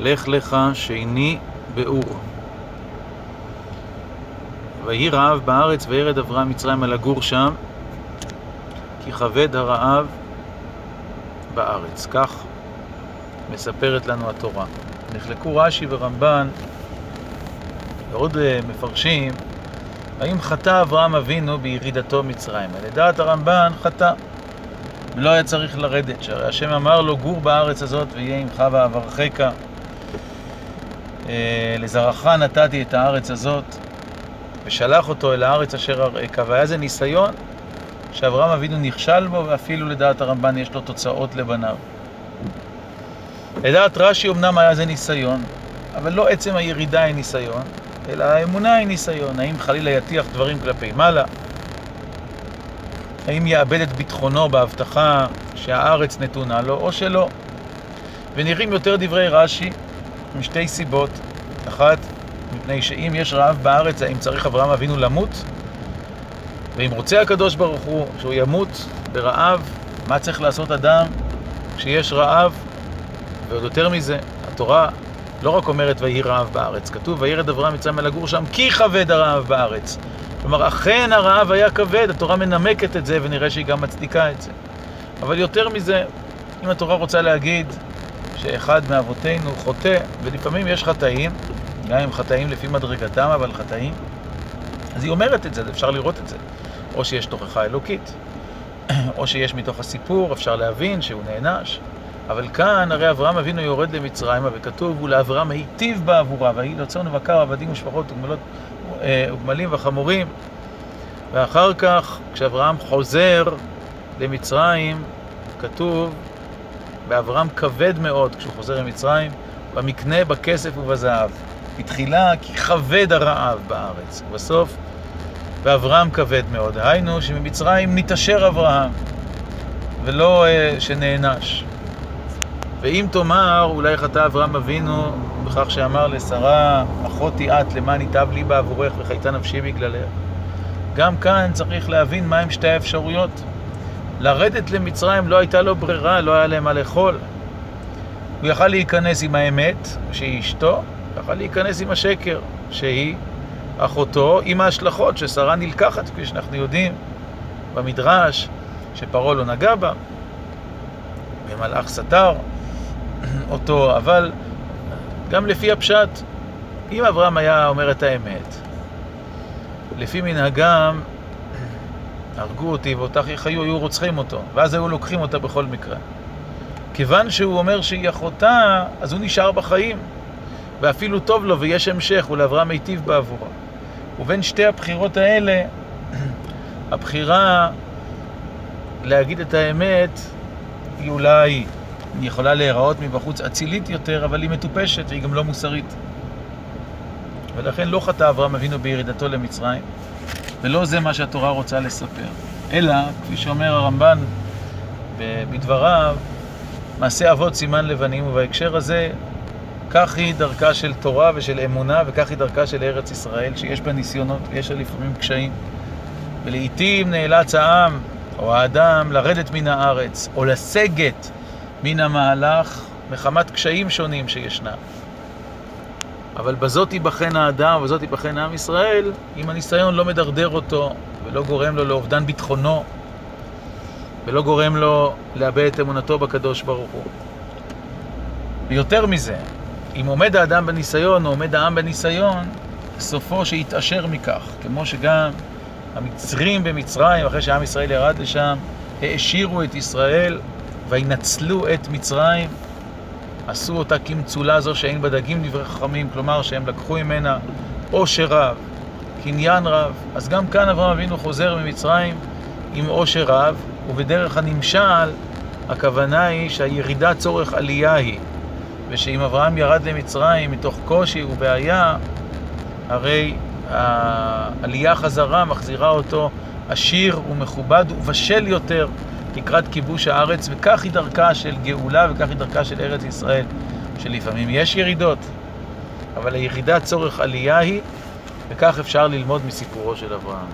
לך לך שני באור. ויהי רעב בארץ וירד אברהם מצרימה לגור שם, כי כבד הרעב בארץ. כך מספרת לנו התורה. נחלקו רש"י ורמב"ן ועוד מפרשים האם חטא אברהם אבינו בירידתו מצרימה. לדעת הרמב"ן חטא ולא היה צריך לרדת, שהרי השם אמר לו גור בארץ הזאת ויהיה עמך ואברכך לזרעך נתתי את הארץ הזאת ושלח אותו אל הארץ אשר אראך והיה זה ניסיון שאברהם אבינו נכשל בו ואפילו לדעת הרמב"ן יש לו תוצאות לבניו. לדעת רש"י אמנם היה זה ניסיון אבל לא עצם הירידה היא ניסיון אלא האמונה היא ניסיון. האם חלילה יטיח דברים כלפי מעלה? האם יאבד את ביטחונו בהבטחה שהארץ נתונה לו או שלא? ונראים יותר דברי רש"י משתי סיבות אחת, מפני שאם יש רעב בארץ האם צריך אברהם אבינו למות ואם רוצה הקדוש ברוך הוא שהוא ימות ברעב מה צריך לעשות אדם כשיש רעב ועוד יותר מזה, התורה לא רק אומרת ויהי רעב בארץ, כתוב וירד אברהם מצרימה לגור שם כי כבד הרעב בארץ. כלומר, אכן הרעב היה כבד, התורה מנמקת את זה ונראה שהיא גם מצדיקה את זה. אבל יותר מזה, אם התורה רוצה להגיד שאחד מאבותינו חוטא, ולפעמים יש חטאים, גם אם חטאים לפי מדרגתם, אבל חטאים, אז היא אומרת את זה, אפשר לראות את זה. או שיש תוכחה אלוקית, או שיש מתוך הסיפור, אפשר להבין שהוא נענש. אבל כאן הרי אברהם אבינו יורד למצרימה וכתוב ולאברהם היטיב בעבורה ויהי לו צאן ובקר עבדים ושפחות וגמלות וגמלים וחמורים ואחר כך כשאברהם חוזר למצרים כתוב באברהם כבד מאוד כשהוא חוזר למצרים במקנה בכסף ובזהב בתחילה כי כבד הרעב בארץ ובסוף ואברהם כבד מאוד היינו שממצרים נתעשר אברהם ולא שנענש ואם תאמר, אולי חטא אברהם אבינו בכך שאמר לשרה, אחותי את, למען יטב לי בעבורך וחייתה נפשי בגללך. גם כאן צריך להבין מהם שתי האפשרויות. לרדת למצרים לא הייתה לו ברירה, לא היה להם מה לאכול. הוא יכל להיכנס עם האמת, שהיא אשתו, יכל להיכנס עם השקר, שהיא אחותו, עם ההשלכות ששרה נלקחת, כפי שאנחנו יודעים, במדרש, שפרעה לא נגע בה, ומלאך סתר. אותו, אבל גם לפי הפשט, אם אברהם היה אומר את האמת, לפי מנהגם, הרגו אותי ואותך יחיו, היו רוצחים אותו, ואז היו לוקחים אותה בכל מקרה. כיוון שהוא אומר שהיא אחותה, אז הוא נשאר בחיים, ואפילו טוב לו ויש המשך, ולאברהם מיטיב בעבורה. ובין שתי הבחירות האלה, הבחירה להגיד את האמת היא אולי היא יכולה להיראות מבחוץ אצילית יותר, אבל היא מטופשת והיא גם לא מוסרית. ולכן לא חטא אברהם אבינו בירידתו למצרים, ולא זה מה שהתורה רוצה לספר. אלא, כפי שאומר הרמב"ן בדבריו, מעשה אבות סימן לבנים, ובהקשר הזה, כך היא דרכה של תורה ושל אמונה, וכך היא דרכה של ארץ ישראל, שיש בה ניסיונות ויש לה לפעמים קשיים. ולעיתים נאלץ העם, או האדם, לרדת מן הארץ, או לסגת מן המהלך מחמת קשיים שונים שישנם. אבל בזאת ייבחן האדם, ובזאת ייבחן עם ישראל, אם הניסיון לא מדרדר אותו, ולא גורם לו לאובדן ביטחונו, ולא גורם לו לאבד את אמונתו בקדוש ברוך הוא. ויותר מזה, אם עומד האדם בניסיון, או עומד העם בניסיון, סופו שיתעשר מכך, כמו שגם המצרים במצרים, אחרי שעם ישראל ירד לשם, העשירו את ישראל וינצלו את מצרים, עשו אותה כמצולה זו שאין בדגים דברי חכמים, כלומר שהם לקחו ממנה עושר רב, קניין רב. אז גם כאן אברהם אבינו חוזר ממצרים עם עושר רב, ובדרך הנמשל, הכוונה היא שהירידה צורך עלייה היא, ושאם אברהם ירד למצרים מתוך קושי ובעיה, הרי העלייה חזרה מחזירה אותו עשיר ומכובד ובשל יותר לקראת כיבוש הארץ, וכך היא דרכה של גאולה וכך היא דרכה של ארץ ישראל, שלפעמים יש ירידות, אבל הירידה צורך עלייה היא, וכך אפשר ללמוד מסיפורו של אברהם.